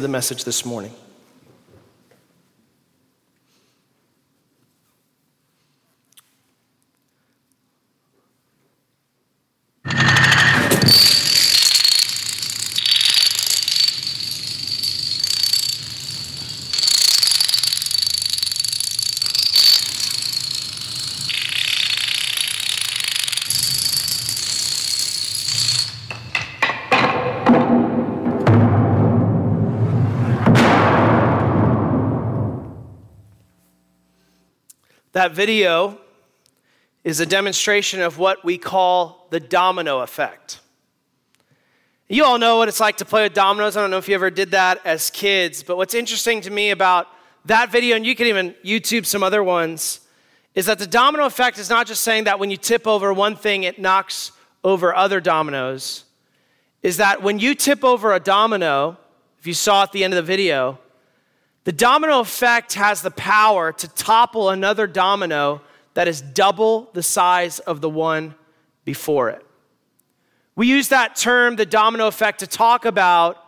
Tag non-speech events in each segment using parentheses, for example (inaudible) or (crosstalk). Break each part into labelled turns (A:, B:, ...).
A: the message this morning. That video is a demonstration of what we call the domino effect. You all know what it's like to play with dominoes. I don't know if you ever did that as kids, but what's interesting to me about that video, and you can even YouTube some other ones, is that the domino effect is not just saying that when you tip over one thing, it knocks over other dominoes. Is that when you tip over a domino, if you saw at the end of the video, the domino effect has the power to topple another domino that is double the size of the one before it. We use that term, the domino effect, to talk about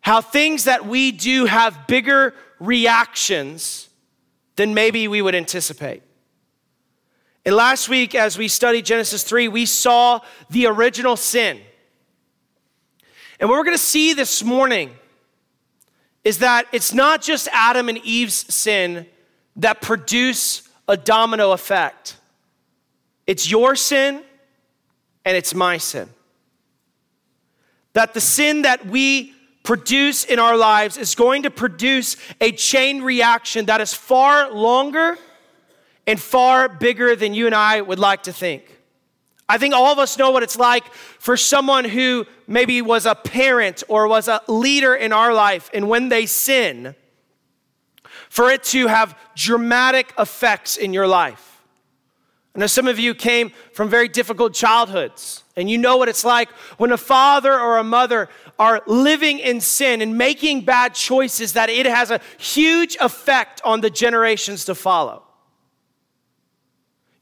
A: how things that we do have bigger reactions than maybe we would anticipate. And last week, as we studied Genesis 3, we saw the original sin. And what we're going to see this morning is that it's not just Adam and Eve's sin that produce a domino effect. It's your sin and it's my sin. That the sin that we produce in our lives is going to produce a chain reaction that is far longer and far bigger than you and I would like to think. I think all of us know what it's like for someone who maybe was a parent or was a leader in our life, and when they sin, for it to have dramatic effects in your life. I know some of you came from very difficult childhoods, and you know what it's like when a father or a mother are living in sin and making bad choices, that it has a huge effect on the generations to follow.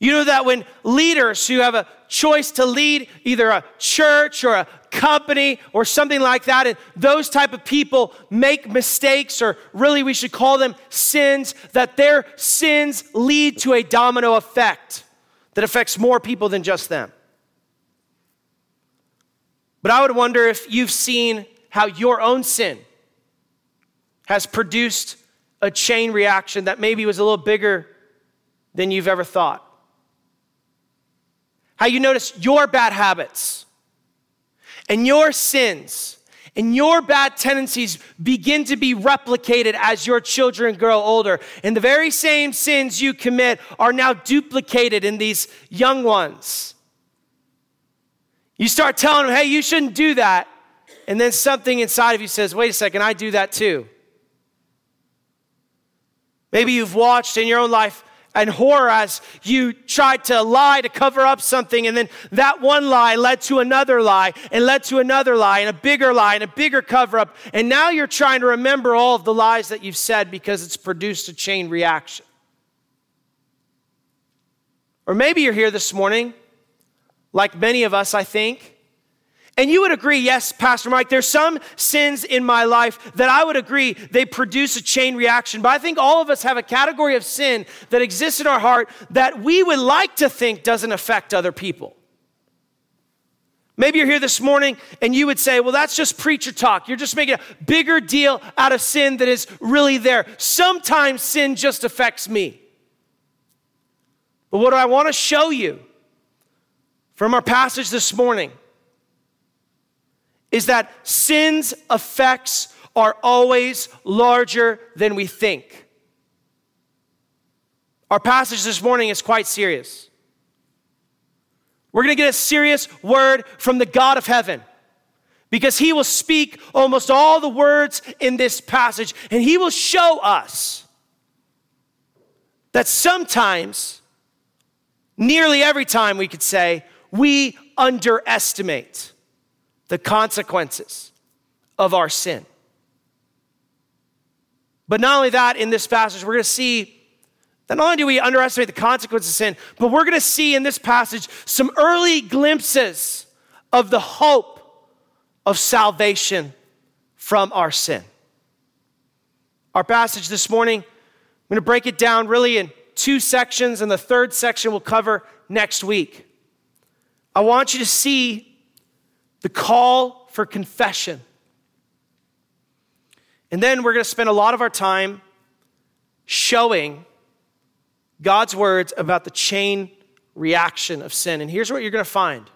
A: You know that when leaders who have a choice to lead either a church or a company or something like that, and those type of people make mistakes, or really we should call them sins, that their sins lead to a domino effect that affects more people than just them. But I would wonder if you've seen how your own sin has produced a chain reaction that maybe was a little bigger than you've ever thought. How you notice your bad habits and your sins and your bad tendencies begin to be replicated as your children grow older. And the very same sins you commit are now duplicated in these young ones. You start telling them, hey, you shouldn't do that. And then something inside of you says, wait a second, I do that too. Maybe you've watched in your own life and horror as you tried to lie to cover up something, and then that one lie led to another lie, and led to another lie, and a bigger lie, and a bigger cover up. And now you're trying to remember all of the lies that you've said because it's produced a chain reaction. Or maybe you're here this morning, like many of us, I think, and you would agree, yes, Pastor Mike, there's some sins in my life that I would agree they produce a chain reaction. But I think all of us have a category of sin that exists in our heart that we would like to think doesn't affect other people. Maybe you're here this morning and you would say, well, that's just preacher talk. You're just making a bigger deal out of sin that is really there. Sometimes sin just affects me. But what do I want to show you from our passage this morning is that sin's effects are always larger than we think. Our passage this morning is quite serious. We're going to get a serious word from the God of heaven because he will speak almost all the words in this passage and he will show us that sometimes, nearly every time we could say, we underestimate the consequences of our sin. But not only that, in this passage, we're going to see that not only do we underestimate the consequences of sin, but we're going to see in this passage some early glimpses of the hope of salvation from our sin. Our passage this morning, I'm going to break it down really in two sections, and the third section we'll cover next week. I want you to see the call for confession. And then we're going to spend a lot of our time showing God's words about the chain reaction of sin. And here's what you're going to find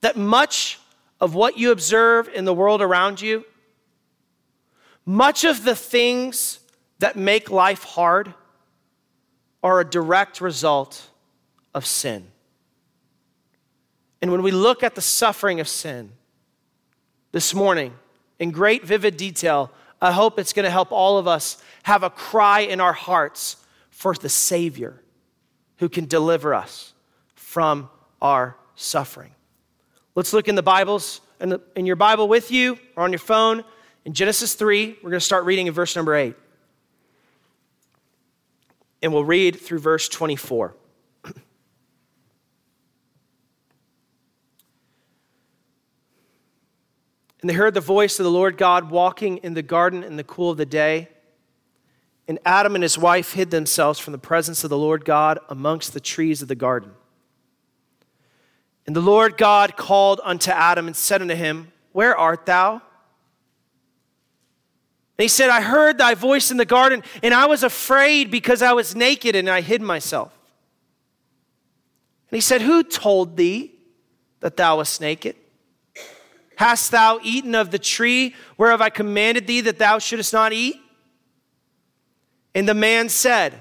A: that much of what you observe in the world around you, much of the things that make life hard, are a direct result of sin. And when we look at the suffering of sin this morning in great, vivid detail, I hope it's going to help all of us have a cry in our hearts for the Savior who can deliver us from our suffering. Let's look in the Bibles, in, your Bible with you or on your phone. In Genesis 3, we're going to start reading in verse number 8. And we'll read through verse 24. And they heard the voice of the Lord God walking in the garden in the cool of the day. And Adam and his wife hid themselves from the presence of the Lord God amongst the trees of the garden. And the Lord God called unto Adam and said unto him, Where art thou? And he said, I heard thy voice in the garden, and I was afraid because I was naked and I hid myself. And he said, Who told thee that thou wast naked? Hast thou eaten of the tree whereof I commanded thee that thou shouldest not eat? And the man said,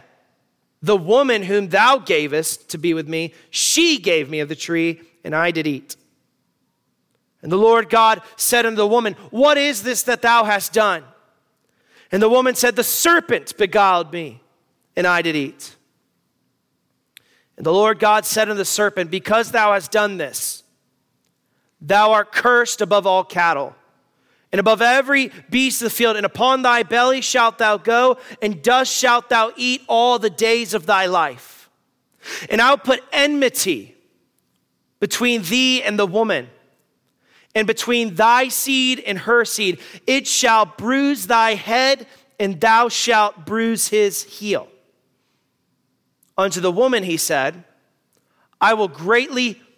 A: The woman whom thou gavest to be with me, she gave me of the tree, and I did eat. And the Lord God said unto the woman, What is this that thou hast done? And the woman said, The serpent beguiled me, and I did eat. And the Lord God said unto the serpent, Because thou hast done this, thou art cursed above all cattle and above every beast of the field, and upon thy belly shalt thou go, and dust shalt thou eat all the days of thy life. And I'll put enmity between thee and the woman, and between thy seed and her seed. It shall bruise thy head, and thou shalt bruise his heel. Unto the woman he said, I will greatly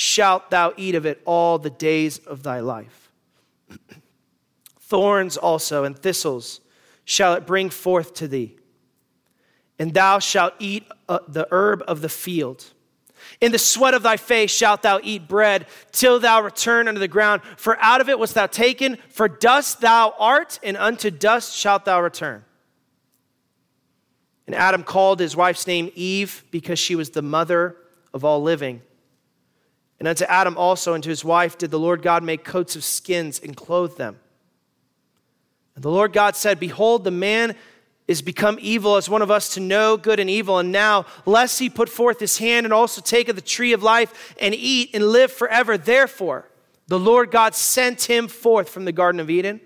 A: shalt thou eat of it all the days of thy life. (clears throat) Thorns also and thistles shall it bring forth to thee, and thou shalt eat uh, the herb of the field. In the sweat of thy face shalt thou eat bread till thou return unto the ground, for out of it wast thou taken, for dust thou art, and unto dust shalt thou return. And Adam called his wife's name Eve because she was the mother of all living. And unto Adam also and to his wife did the Lord God make coats of skins and clothe them. And the Lord God said, Behold, the man is become evil as one of us to know good and evil. And now, lest he put forth his hand and also take of the tree of life and eat and live forever. Therefore, the Lord God sent him forth from the Garden of Eden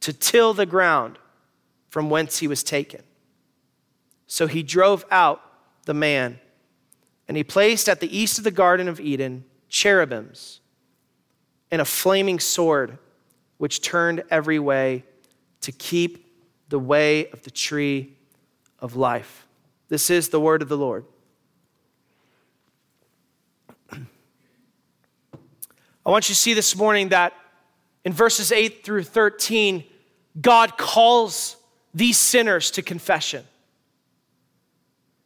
A: to till the ground from whence he was taken. So he drove out the man, and he placed at the east of the Garden of Eden cherubims and a flaming sword which turned every way to keep the way of the tree of life. This is the word of the Lord. I want you to see this morning that in verses 8 through 13, God calls these sinners to confession.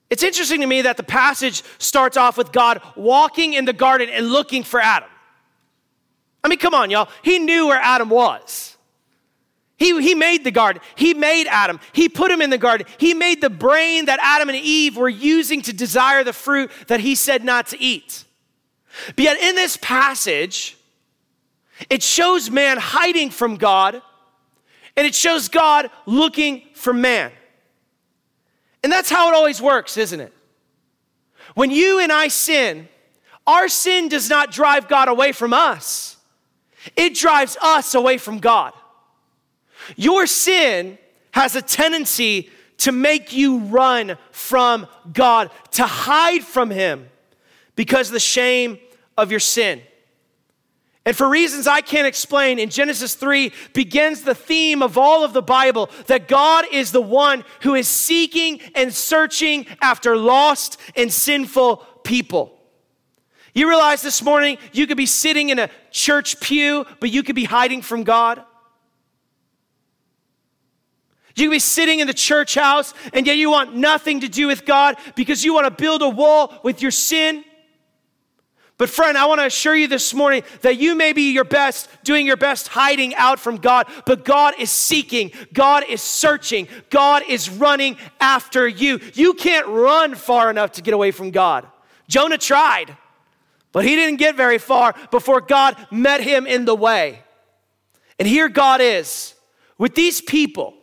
A: It's interesting to me that the passage starts off with God walking in the garden and looking for Adam. I mean, come on, y'all. He knew where Adam was. He, he made the garden. He made Adam. He put him in the garden. He made the brain that Adam and Eve were using to desire the fruit that he said not to eat. But yet, in this passage, it shows man hiding from God And it shows God looking for man. And that's how it always works, isn't it? When you and I sin, our sin does not drive God away from us, it drives us away from God. Your sin has a tendency to make you run from God, to hide from Him because of the shame of your sin. And for reasons I can't explain, in Genesis 3 begins the theme of all of the Bible that God is the one who is seeking and searching after lost and sinful people. You realize this morning you could be sitting in a church pew, but you could be hiding from God? You could be sitting in the church house and yet you want nothing to do with God because you want to build a wall with your sin. But, friend, I want to assure you this morning that you may be your best, doing your best, hiding out from God, but God is seeking, God is searching, God is running after you. You can't run far enough to get away from God. Jonah tried, but he didn't get very far before God met him in the way. And here God is with these people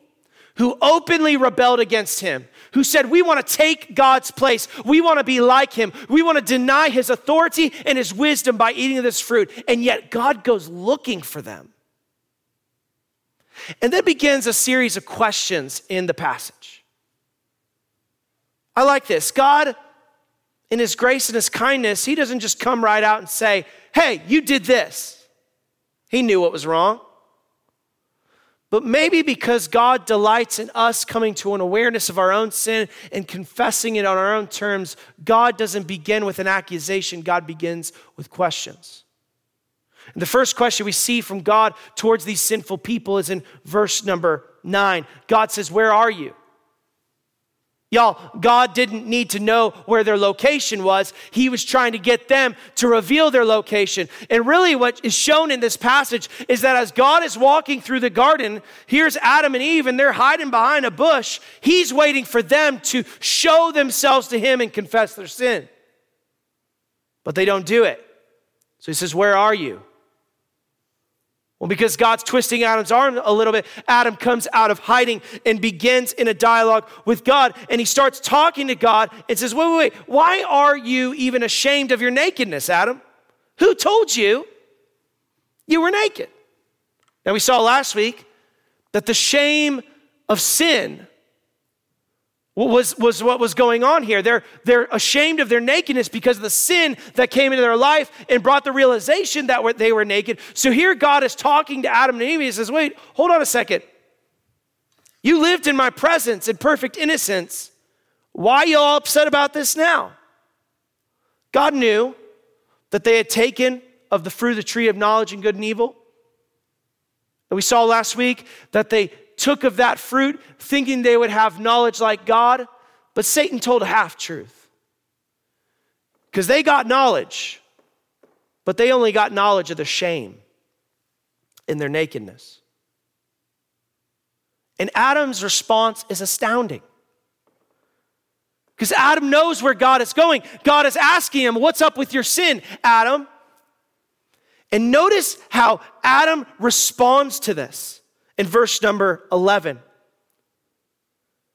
A: who openly rebelled against him who said, We want to take God's place. We want to be like him. We want to deny his authority and his wisdom by eating this fruit. And yet God goes looking for them. And then begins a series of questions in the passage. I like this. God, in his grace and his kindness, he doesn't just come right out and say, Hey, you did this. He knew what was wrong. But maybe because God delights in us coming to an awareness of our own sin and confessing it on our own terms, God doesn't begin with an accusation, God begins with questions. And the first question we see from God towards these sinful people is in verse number nine. God says, Where are you? Y'all, God didn't need to know where their location was. He was trying to get them to reveal their location. And really, what is shown in this passage is that as God is walking through the garden, here's Adam and Eve, and they're hiding behind a bush. He's waiting for them to show themselves to Him and confess their sin. But they don't do it. So He says, Where are you? Well, because God's twisting Adam's arm a little bit, Adam comes out of hiding and begins in a dialogue with God. And he starts talking to God and says, Wait, wait, wait. Why are you even ashamed of your nakedness, Adam? Who told you you were naked? Now, we saw last week that the shame of sin was, was what was going on here. They're, they're ashamed of their nakedness because of the sin that came into their life and brought the realization that they were naked. So here God is talking to Adam and Eve. He says, Wait, hold on a second. You lived in my presence in perfect innocence. Why are you all upset about this now? God knew that they had taken of the fruit of the tree of knowledge and good and evil. And we saw last week that they took of that fruit thinking they would have knowledge like God, but Satan told a half truth. Because they got knowledge, but they only got knowledge of the shame in their nakedness. And Adam's response is astounding. Because Adam knows where God is going. God is asking him, What's up with your sin, Adam? And notice how Adam responds to this in verse number 11.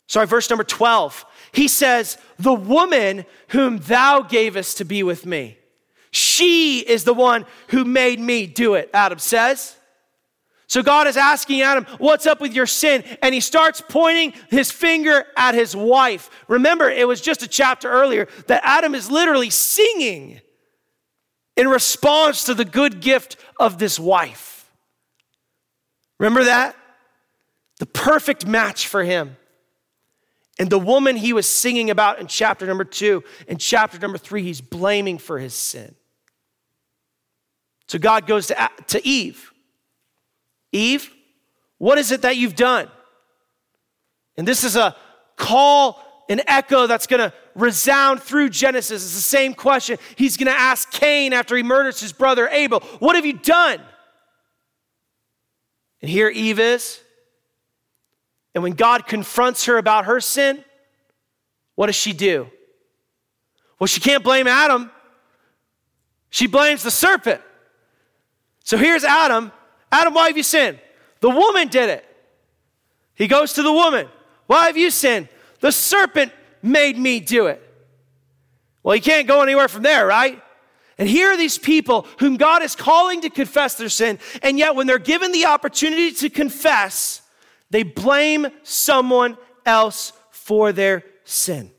A: Sorry, verse number 12. He says, The woman whom thou gavest to be with me, she is the one who made me do it, Adam says. So God is asking Adam, What's up with your sin? And he starts pointing his finger at his wife. Remember, it was just a chapter earlier that Adam is literally singing in response to the good gift of this wife. Remember that? The perfect match for him. And the woman he was singing about in chapter number two, in chapter number three, he's blaming for his sin. So God goes to, to Eve Eve, what is it that you've done? And this is a call, an echo that's going to resound through Genesis. It's the same question he's going to ask Cain after he murders his brother Abel What have you done? And here Eve is. And when God confronts her about her sin, what does she do? Well, she can't blame Adam. She blames the serpent. So here's Adam. Adam, why have you sinned? The woman did it. He goes to the woman. Why have you sinned? The serpent made me do it. Well, he can't go anywhere from there, right? And here are these people whom God is calling to confess their sin, and yet when they're given the opportunity to confess, they blame someone else for their sin.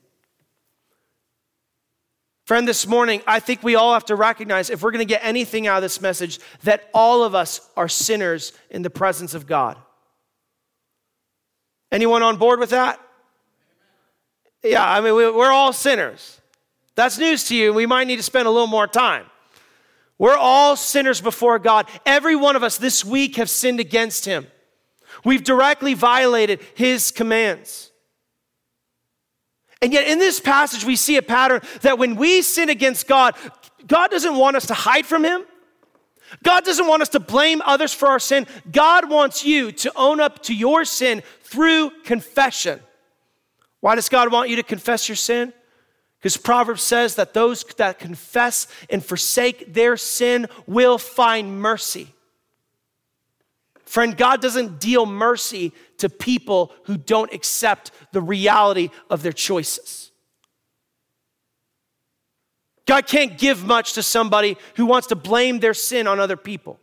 A: Friend, this morning, I think we all have to recognize if we're going to get anything out of this message, that all of us are sinners in the presence of God. Anyone on board with that? Yeah, I mean, we're all sinners. That's news to you. We might need to spend a little more time. We're all sinners before God. Every one of us this week have sinned against Him. We've directly violated His commands. And yet, in this passage, we see a pattern that when we sin against God, God doesn't want us to hide from Him. God doesn't want us to blame others for our sin. God wants you to own up to your sin through confession. Why does God want you to confess your sin? Because Proverbs says that those that confess and forsake their sin will find mercy. Friend, God doesn't deal mercy to people who don't accept the reality of their choices. God can't give much to somebody who wants to blame their sin on other people.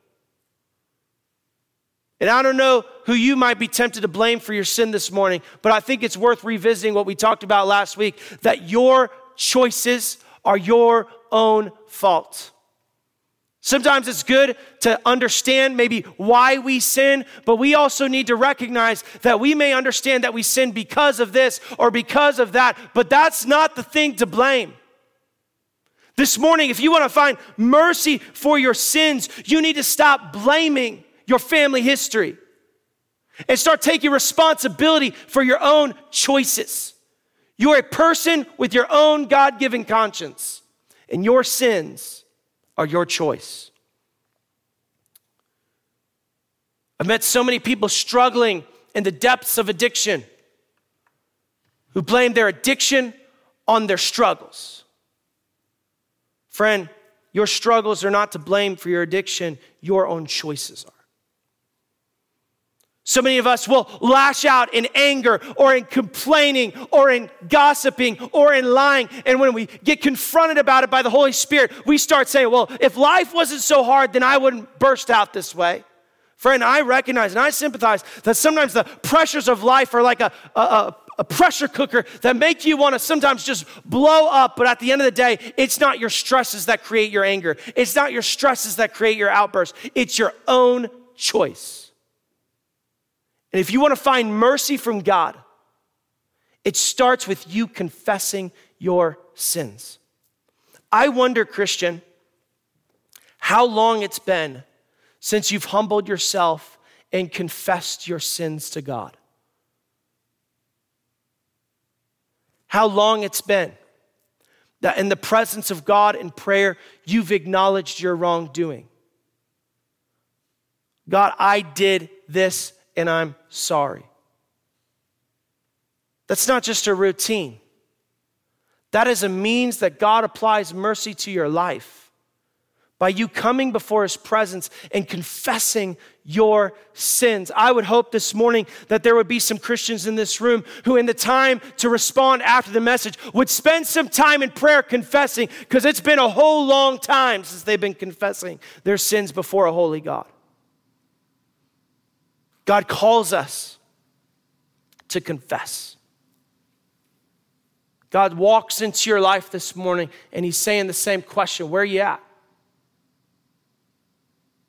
A: And I don't know who you might be tempted to blame for your sin this morning, but I think it's worth revisiting what we talked about last week that your choices are your own fault. Sometimes it's good to understand maybe why we sin, but we also need to recognize that we may understand that we sin because of this or because of that, but that's not the thing to blame. This morning, if you want to find mercy for your sins, you need to stop blaming your family history and start taking responsibility for your own choices. You're a person with your own God given conscience, and your sins are your choice. I've met so many people struggling in the depths of addiction who blame their addiction on their struggles. Friend, your struggles are not to blame for your addiction, your own choices are. So many of us will lash out in anger or in complaining or in gossiping or in lying. And when we get confronted about it by the Holy Spirit, we start saying, well, if life wasn't so hard, then I wouldn't burst out this way. Friend, I recognize and I sympathize that sometimes the pressures of life are like a, a, a pressure cooker that make you want to sometimes just blow up, but at the end of the day, it's not your stresses that create your anger. It's not your stresses that create your outbursts. It's your own choice. And if you want to find mercy from God, it starts with you confessing your sins. I wonder, Christian, how long it's been since you've humbled yourself and confessed your sins to God. How long it's been that in the presence of God in prayer, you've acknowledged your wrongdoing. God, I did this and I'm sorry. That's not just a routine. That is a means that God applies mercy to your life by you coming before his presence and confessing your sins. I would hope this morning that there would be some Christians in this room who, in the time to respond after the message, would spend some time in prayer confessing, because it's been a whole long time since they've been confessing their sins before a holy God. God calls us to confess. God walks into your life this morning and He's saying the same question Where are you at?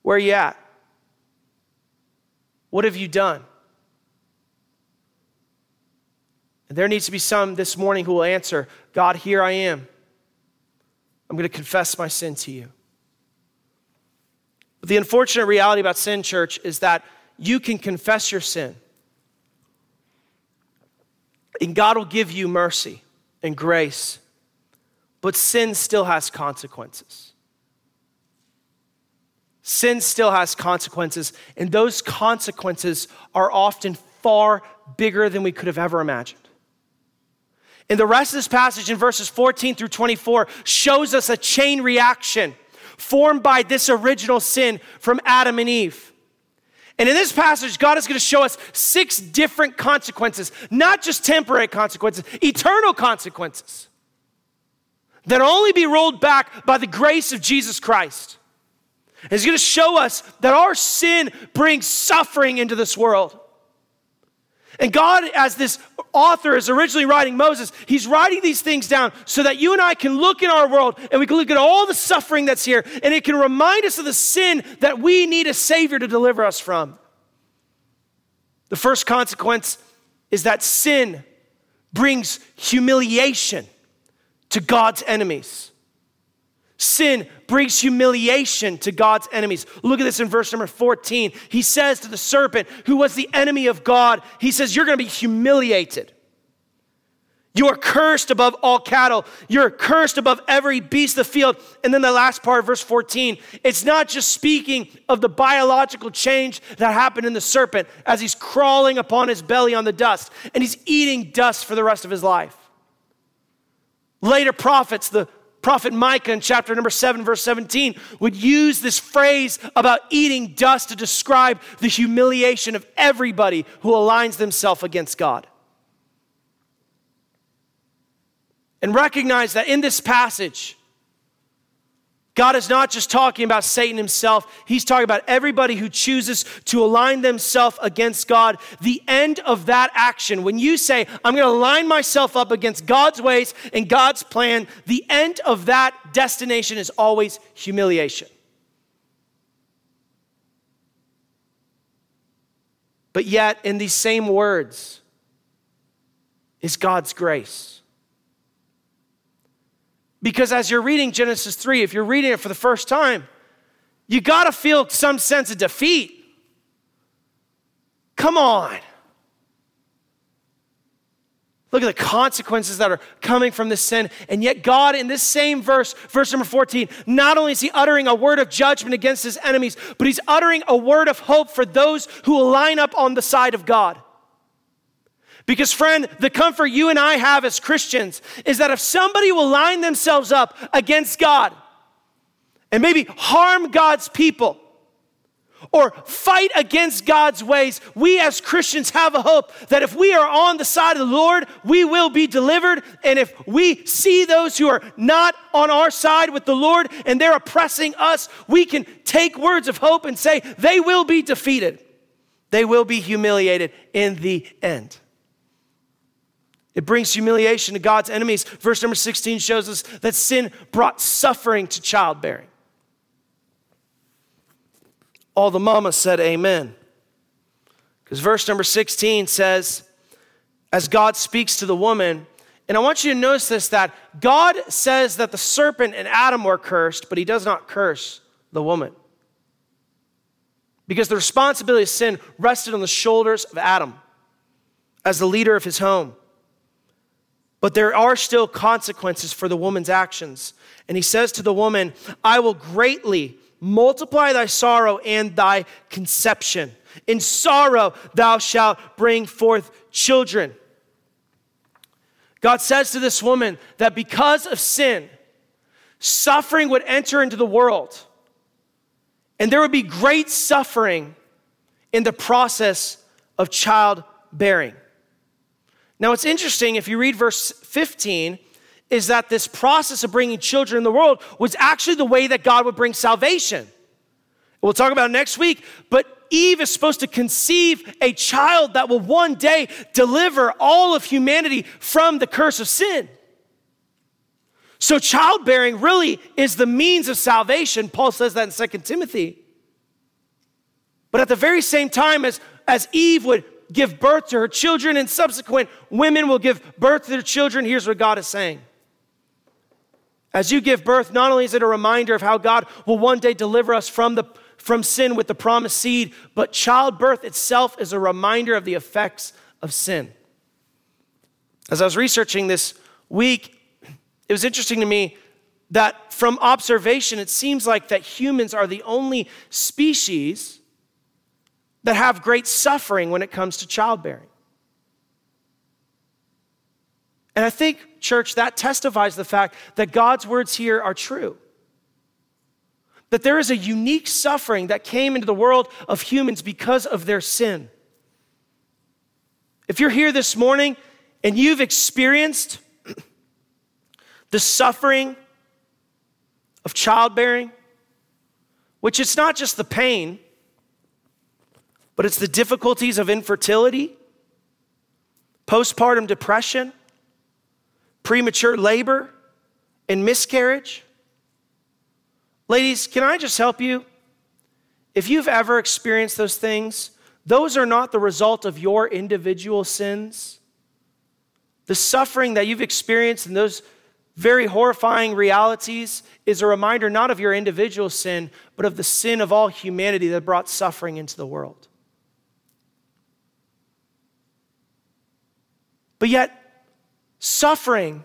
A: Where are you at? What have you done? And there needs to be some this morning who will answer God, here I am. I'm going to confess my sin to you. But the unfortunate reality about sin, church, is that you can confess your sin. And God will give you mercy and grace. But sin still has consequences. Sin still has consequences, and those consequences are often far bigger than we could have ever imagined. And the rest of this passage in verses 14 through 24 shows us a chain reaction formed by this original sin from Adam and Eve. And in this passage, God is going to show us six different consequences, not just temporary consequences, eternal consequences that only be rolled back by the grace of Jesus Christ. And he's going to show us that our sin brings suffering into this world. And God, as this author is originally writing Moses, he's writing these things down so that you and I can look in our world and we can look at all the suffering that's here and it can remind us of the sin that we need a Savior to deliver us from. The first consequence is that sin brings humiliation to God's enemies. Sin brings humiliation to God's enemies. Look at this in verse number 14. He says to the serpent, who was the enemy of God, he says, You're going to be humiliated. You are cursed above all cattle. You're cursed above every beast of the field. And then the last part, of verse 14, it's not just speaking of the biological change that happened in the serpent as he's crawling upon his belly on the dust and he's eating dust for the rest of his life. Later prophets, the prophet Micah in chapter number 7, verse 17, would use this phrase about eating dust to describe the humiliation of everybody who aligns themselves against God. And recognize that in this passage, God is not just talking about Satan himself, he's talking about everybody who chooses to align themselves against God. The end of that action, when you say, I'm going to align myself up against God's ways and God's plan, the end of that destination is always humiliation. But yet, in these same words, is God's grace. Because as you're reading Genesis 3, if you're reading it for the first time, you got to feel some sense of defeat. Come on. Look at the consequences that are coming from this sin. And yet, God, in this same verse, verse number 14, not only is He uttering a word of judgment against His enemies, but He's uttering a word of hope for those who will line up on the side of God. Because, friend, the comfort you and I have as Christians is that if somebody will line themselves up against God and maybe harm God's people or fight against God's ways, we as Christians have a hope that if we are on the side of the Lord, we will be delivered. And if we see those who are not on our side with the Lord and they're oppressing us, we can take words of hope and say, they will be defeated. They will be humiliated in the end. It brings humiliation to God's enemies. Verse number 16 shows us that sin brought suffering to childbearing. All the mamas said amen. Because verse number 16 says, as God speaks to the woman, and I want you to notice this that God says that the serpent and Adam were cursed, but he does not curse the woman. Because the responsibility of sin rested on the shoulders of Adam as the leader of his home. But there are still consequences for the woman's actions. And he says to the woman, I will greatly multiply thy sorrow and thy conception. In sorrow thou shalt bring forth children. God says to this woman that because of sin, suffering would enter into the world. And there would be great suffering in the process of childbearing. Now, what's interesting, if you read verse 15, is that this process of bringing children in the world was actually the way that God would bring salvation. We'll talk about next week, but Eve is supposed to conceive a child that will one day deliver all of humanity from the curse of sin. So, childbearing really is the means of salvation. Paul says that in 2 Timothy. But at the very same time as, as Eve would give birth to her children, and subsequent women will give birth to their children. Here's what God is saying. As you give birth, not only is it a reminder of how God will one day deliver us from, the, from sin with the promised seed, but childbirth itself is a reminder of the effects of sin. As I was researching this week, it was interesting to me that from observation, it seems like that humans are the only species that have great suffering when it comes to childbearing. And I think, church, that testifies the fact that God's words here are true. that there is a unique suffering that came into the world of humans because of their sin. If you're here this morning and you've experienced (clears throat) the suffering of childbearing, which it's not just the pain, but it's the difficulties of infertility, postpartum depression, premature labor, and miscarriage. Ladies, can I just help you? If you've ever experienced those things, those are not the result of your individual sins. The suffering that you've experienced in those very horrifying realities is a reminder not of your individual sin, but of the sin of all humanity that brought suffering into the world. But yet, suffering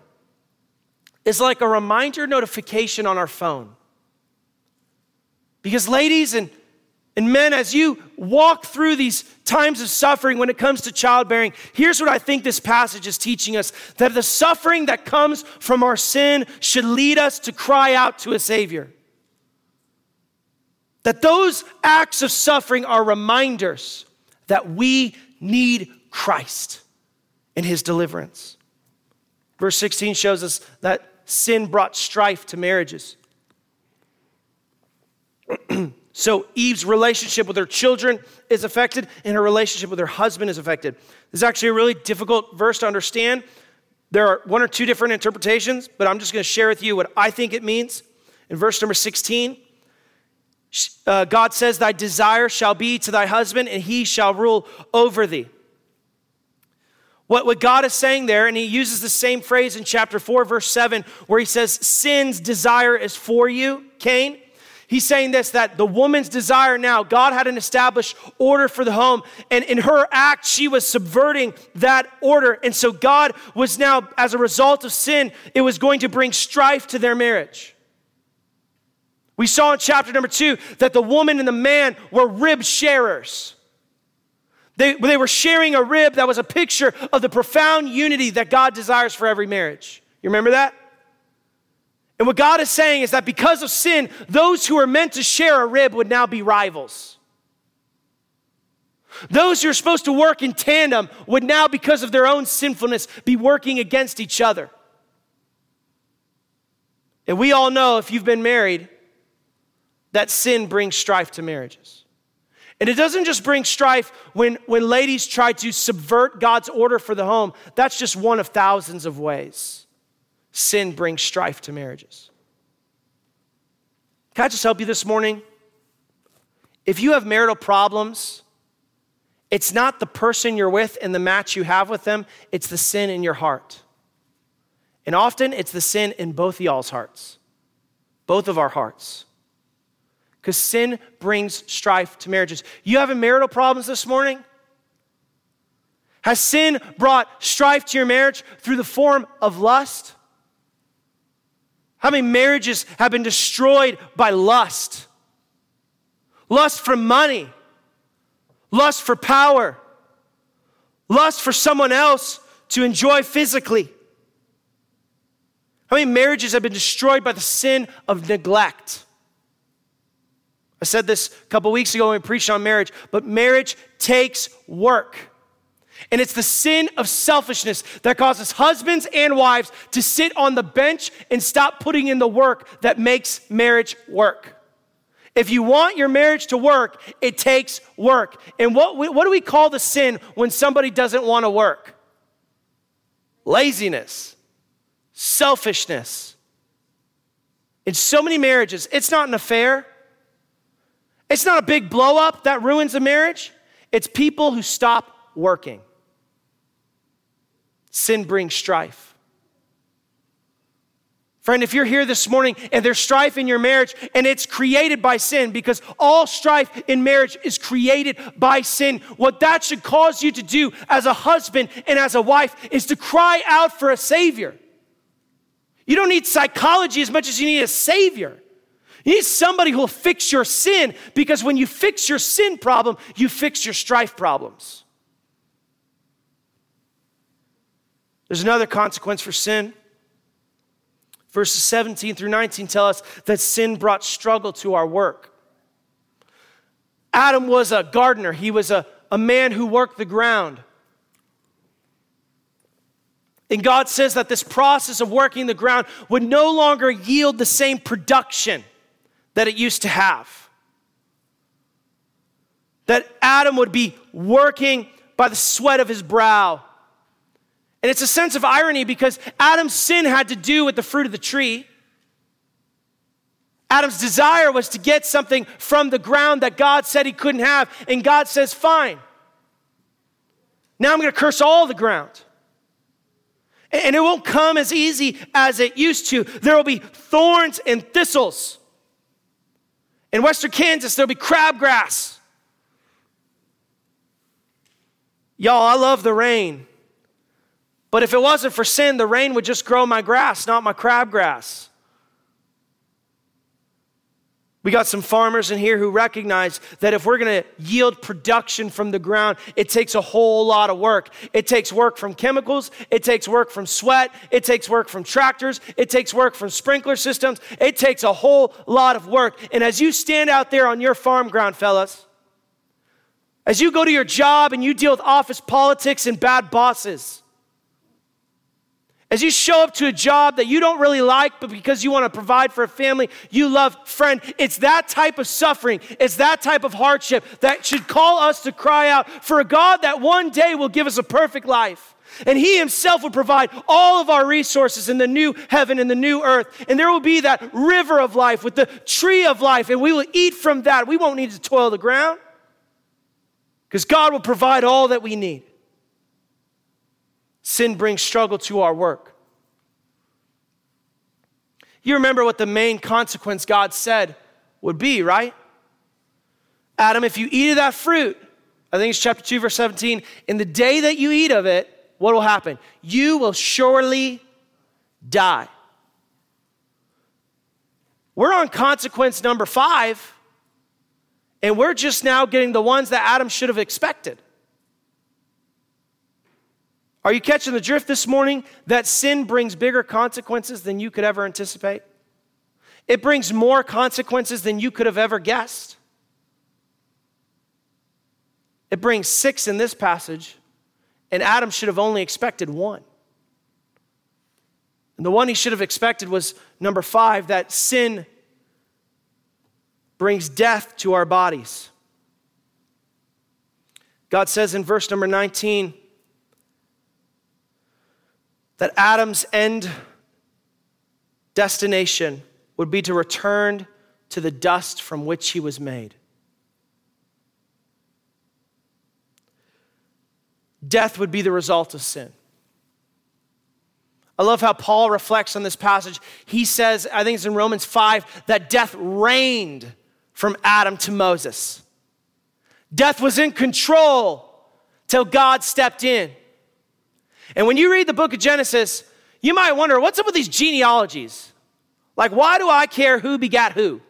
A: is like a reminder notification on our phone. Because, ladies and, and men, as you walk through these times of suffering when it comes to childbearing, here's what I think this passage is teaching us that the suffering that comes from our sin should lead us to cry out to a Savior. That those acts of suffering are reminders that we need Christ and His deliverance. Verse 16 shows us that sin brought strife to marriages. (clears throat) so Eve's relationship with her children is affected, and her relationship with her husband is affected. This is actually a really difficult verse to understand. There are one or two different interpretations, but I'm just going to share with you what I think it means. In verse number 16, uh, God says, Thy desire shall be to thy husband, and he shall rule over thee. What, what God is saying there, and he uses the same phrase in chapter 4, verse 7, where he says, Sin's desire is for you, Cain. He's saying this that the woman's desire now, God had an established order for the home, and in her act, she was subverting that order. And so, God was now, as a result of sin, it was going to bring strife to their marriage. We saw in chapter number two that the woman and the man were rib sharers. They, they were sharing a rib that was a picture of the profound unity that God desires for every marriage. You remember that? And what God is saying is that because of sin, those who are meant to share a rib would now be rivals. Those who are supposed to work in tandem would now, because of their own sinfulness, be working against each other. And we all know, if you've been married, that sin brings strife to marriages. And it doesn't just bring strife when, when ladies try to subvert God's order for the home, that's just one of thousands of ways sin brings strife to marriages. Can I just help you this morning? If you have marital problems, it's not the person you're with and the match you have with them, it's the sin in your heart. And often it's the sin in both y'all's hearts, both of our hearts. Because sin brings strife to marriages. You having marital problems this morning? Has sin brought strife to your marriage through the form of lust? How many marriages have been destroyed by lust? Lust for money, lust for power, lust for someone else to enjoy physically. How many marriages have been destroyed by the sin of neglect? I said this a couple weeks ago when we preached on marriage, but marriage takes work. And it's the sin of selfishness that causes husbands and wives to sit on the bench and stop putting in the work that makes marriage work. If you want your marriage to work, it takes work. And what, what do we call the sin when somebody doesn't want to work? Laziness, selfishness. In so many marriages, it's not an affair. It's not a big blow up that ruins a marriage. It's people who stop working. Sin brings strife. Friend, if you're here this morning and there's strife in your marriage and it's created by sin, because all strife in marriage is created by sin, what that should cause you to do as a husband and as a wife is to cry out for a Savior. You don't need psychology as much as you need a Savior. You need somebody who will fix your sin because when you fix your sin problem, you fix your strife problems. There's another consequence for sin. Verses 17 through 19 tell us that sin brought struggle to our work. Adam was a gardener, he was a, a man who worked the ground. And God says that this process of working the ground would no longer yield the same production that it used to have. That Adam would be working by the sweat of his brow. And it's a sense of irony because Adam's sin had to do with the fruit of the tree. Adam's desire was to get something from the ground that God said he couldn't have. And God says, Fine. Now I'm going to curse all the ground. And it won't come as easy as it used to. There will be thorns and thistles. In western Kansas, there'll be crabgrass. Y'all, I love the rain. But if it wasn't for sin, the rain would just grow my grass, not my crabgrass. We got some farmers in here who recognize that if we're going to yield production from the ground, it takes a whole lot of work. It takes work from chemicals, it takes work from sweat, it takes work from tractors, it takes work from sprinkler systems. It takes a whole lot of work. And as you stand out there on your farm ground, fellas, as you go to your job and you deal with office politics and bad bosses, as you show up to a job that you don't really like, but because you want to provide for a family you love, friend, it's that type of suffering, it's that type of hardship that should call us to cry out for a God that one day will give us a perfect life. And He Himself will provide all of our resources in the new heaven and the new earth. And there will be that river of life with the tree of life, and we will eat from that. We won't need to toil the ground because God will provide all that we need. Sin brings struggle to our work. You remember what the main consequence God said would be, right? Adam, if you eat of that fruit, I think it's chapter 2, verse 17, in the day that you eat of it, what will happen? You will surely die. We're on consequence number five, and we're just now getting the ones that Adam should have expected. Are you catching the drift this morning that sin brings bigger consequences than you could ever anticipate? It brings more consequences than you could have ever guessed. It brings six in this passage, and Adam should have only expected one. And the one he should have expected was number five that sin brings death to our bodies. God says in verse number 19, that Adam's end destination would be to return to the dust from which he was made. Death would be the result of sin. I love how Paul reflects on this passage. He says, I think it's in Romans 5, that death reigned from Adam to Moses. Death was in control till God stepped in. And when you read the book of Genesis, you might wonder what's up with these genealogies? Like, why do I care who begat who?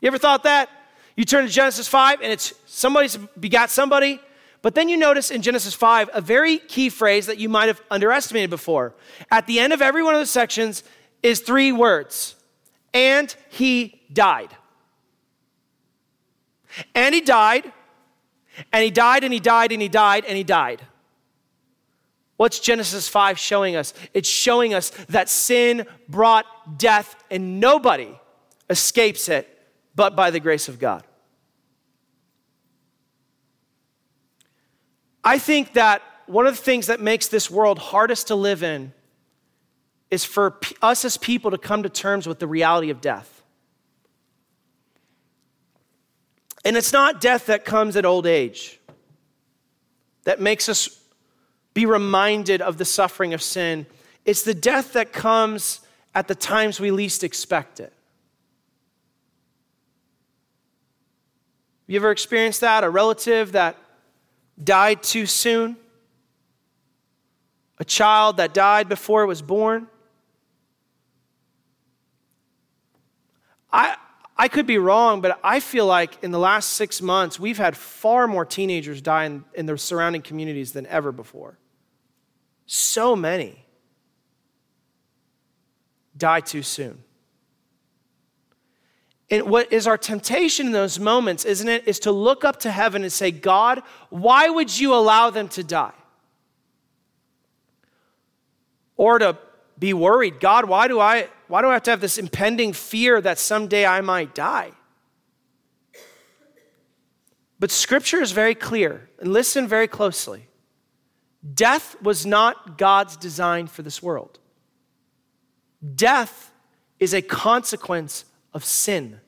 A: You ever thought that? You turn to Genesis 5 and it's somebody begat somebody. But then you notice in Genesis 5 a very key phrase that you might have underestimated before. At the end of every one of the sections is three words and he died. And he died, and he died, and he died, and he died, and he died. What's Genesis 5 showing us? It's showing us that sin brought death and nobody escapes it but by the grace of God. I think that one of the things that makes this world hardest to live in is for us as people to come to terms with the reality of death. And it's not death that comes at old age that makes us be reminded of the suffering of sin. It's the death that comes at the times we least expect it. You ever experienced that? A relative that died too soon? A child that died before it was born? I, I could be wrong, but I feel like in the last six months, we've had far more teenagers die in, in the surrounding communities than ever before. So many. die too soon. And what is our temptation in those moments, isn't it, is to look up to heaven and say, God, why would you allow them to die? Or to be worried, God, why do I why do I have to have this impending fear that someday I might die? But scripture is very clear, and listen very closely. Death was not God's design for this world. Death is a consequence of sin.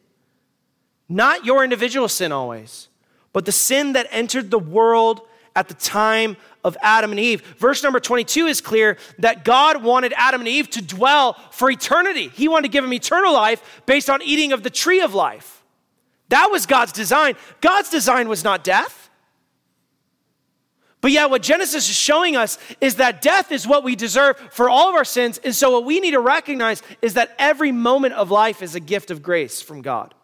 A: Not your individual sin always, but the sin that entered the world at the time of Adam and Eve. Verse number 22 is clear that God wanted Adam and Eve to dwell for eternity. He wanted to give them eternal life based on eating of the tree of life. That was God's design. God's design was not death. But yeah, what Genesis is showing us is that death is what we deserve for all of our sins. And so, what we need to recognize is that every moment of life is a gift of grace from God.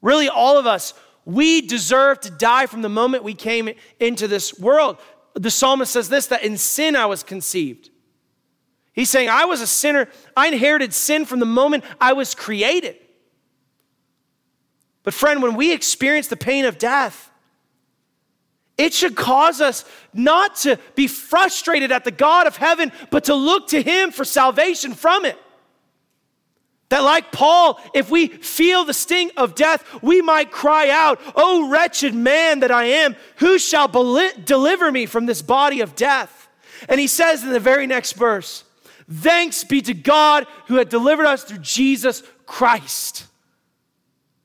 A: Really, all of us, we deserve to die from the moment we came into this world. The psalmist says this that in sin I was conceived. He's saying, I was a sinner. I inherited sin from the moment I was created. But, friend, when we experience the pain of death, it should cause us not to be frustrated at the God of heaven, but to look to Him for salvation from it. That, like Paul, if we feel the sting of death, we might cry out, Oh, wretched man that I am, who shall deliver me from this body of death? And he says in the very next verse, Thanks be to God who had delivered us through Jesus Christ.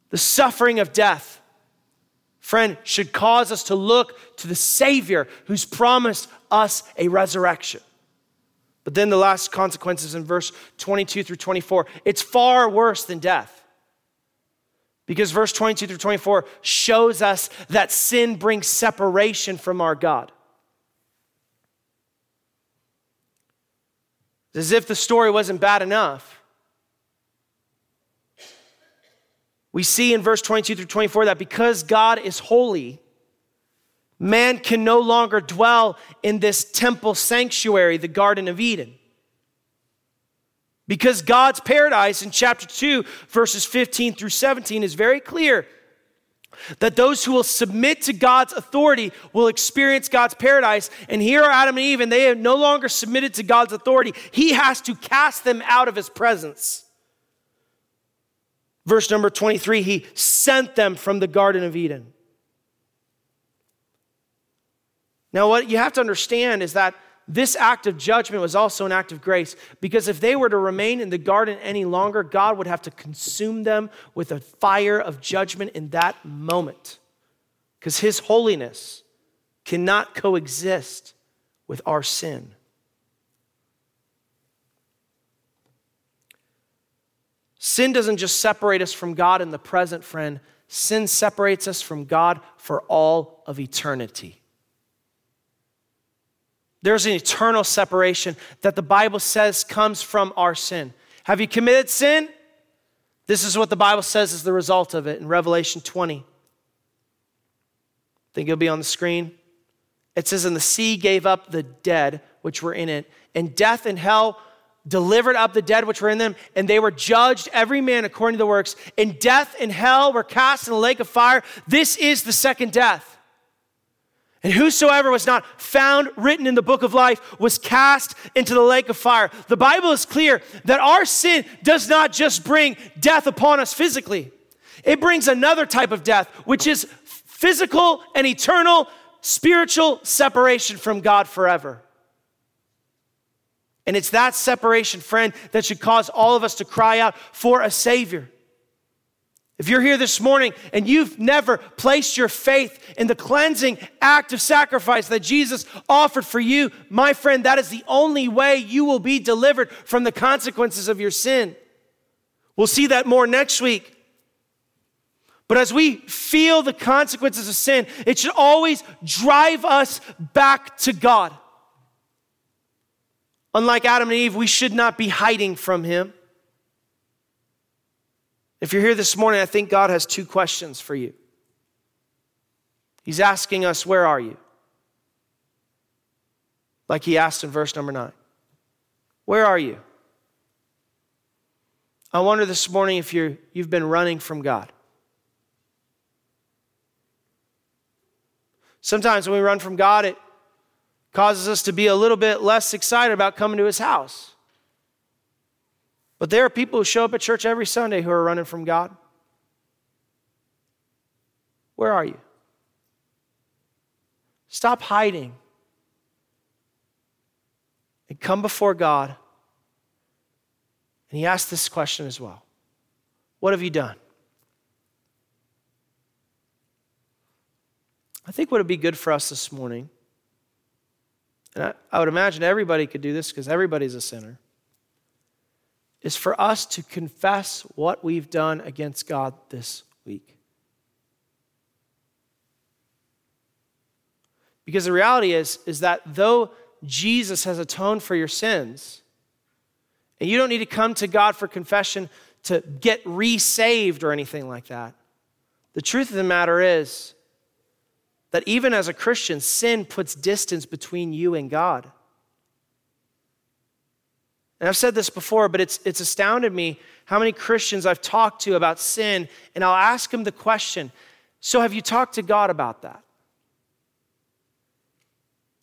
A: The suffering of death, friend, should cause us to look to the Savior who's promised us a resurrection. But then the last consequences in verse 22 through 24, it's far worse than death. Because verse 22 through 24 shows us that sin brings separation from our God. As if the story wasn't bad enough. We see in verse 22 through 24 that because God is holy, Man can no longer dwell in this temple sanctuary, the Garden of Eden. Because God's paradise in chapter 2, verses 15 through 17 is very clear that those who will submit to God's authority will experience God's paradise. And here are Adam and Eve, and they have no longer submitted to God's authority. He has to cast them out of his presence. Verse number 23 He sent them from the Garden of Eden. Now, what you have to understand is that this act of judgment was also an act of grace because if they were to remain in the garden any longer, God would have to consume them with a fire of judgment in that moment because His holiness cannot coexist with our sin. Sin doesn't just separate us from God in the present, friend. Sin separates us from God for all of eternity. There's an eternal separation that the Bible says comes from our sin. Have you committed sin? This is what the Bible says is the result of it in Revelation 20. I think it'll be on the screen. It says, And the sea gave up the dead which were in it, and death and hell delivered up the dead which were in them, and they were judged, every man according to the works. And death and hell were cast in the lake of fire. This is the second death. And whosoever was not found written in the book of life was cast into the lake of fire. The Bible is clear that our sin does not just bring death upon us physically, it brings another type of death, which is physical and eternal spiritual separation from God forever. And it's that separation, friend, that should cause all of us to cry out for a Savior. If you're here this morning and you've never placed your faith in the cleansing act of sacrifice that Jesus offered for you, my friend, that is the only way you will be delivered from the consequences of your sin. We'll see that more next week. But as we feel the consequences of sin, it should always drive us back to God. Unlike Adam and Eve, we should not be hiding from Him. If you're here this morning, I think God has two questions for you. He's asking us, Where are you? Like he asked in verse number nine. Where are you? I wonder this morning if you're, you've been running from God. Sometimes when we run from God, it causes us to be a little bit less excited about coming to His house. But there are people who show up at church every Sunday who are running from God. Where are you? Stop hiding and come before God. And he asked this question as well What have you done? I think what would be good for us this morning, and I, I would imagine everybody could do this because everybody's a sinner, is for us to confess what we've done against God this week. Because the reality is, is that though Jesus has atoned for your sins, and you don't need to come to God for confession to get resaved or anything like that. The truth of the matter is that even as a Christian, sin puts distance between you and God. And I've said this before, but it's, it's astounded me how many Christians I've talked to about sin, and I'll ask them the question So, have you talked to God about that?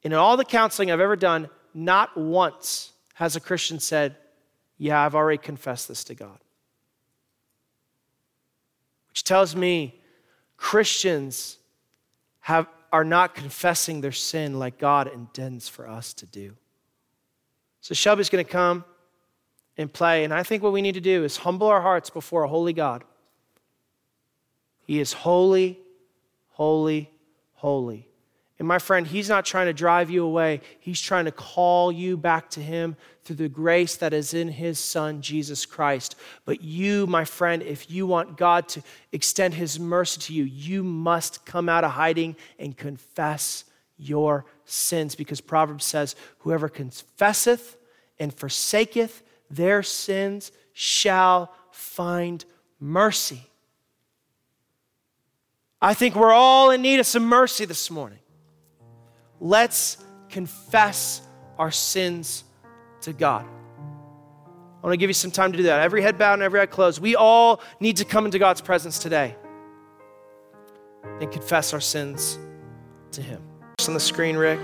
A: And in all the counseling I've ever done, not once has a Christian said, Yeah, I've already confessed this to God. Which tells me Christians have, are not confessing their sin like God intends for us to do. So Shelby's going to come and play, and I think what we need to do is humble our hearts before a holy God. He is holy, holy, holy. And my friend, he's not trying to drive you away. He's trying to call you back to him through the grace that is in his son, Jesus Christ. But you, my friend, if you want God to extend his mercy to you, you must come out of hiding and confess your sins because Proverbs says, Whoever confesseth and forsaketh their sins shall find mercy. I think we're all in need of some mercy this morning. Let's confess our sins to God. I want to give you some time to do that. Every head bowed and every eye closed. We all need to come into God's presence today and confess our sins to Him. On the screen, Rick.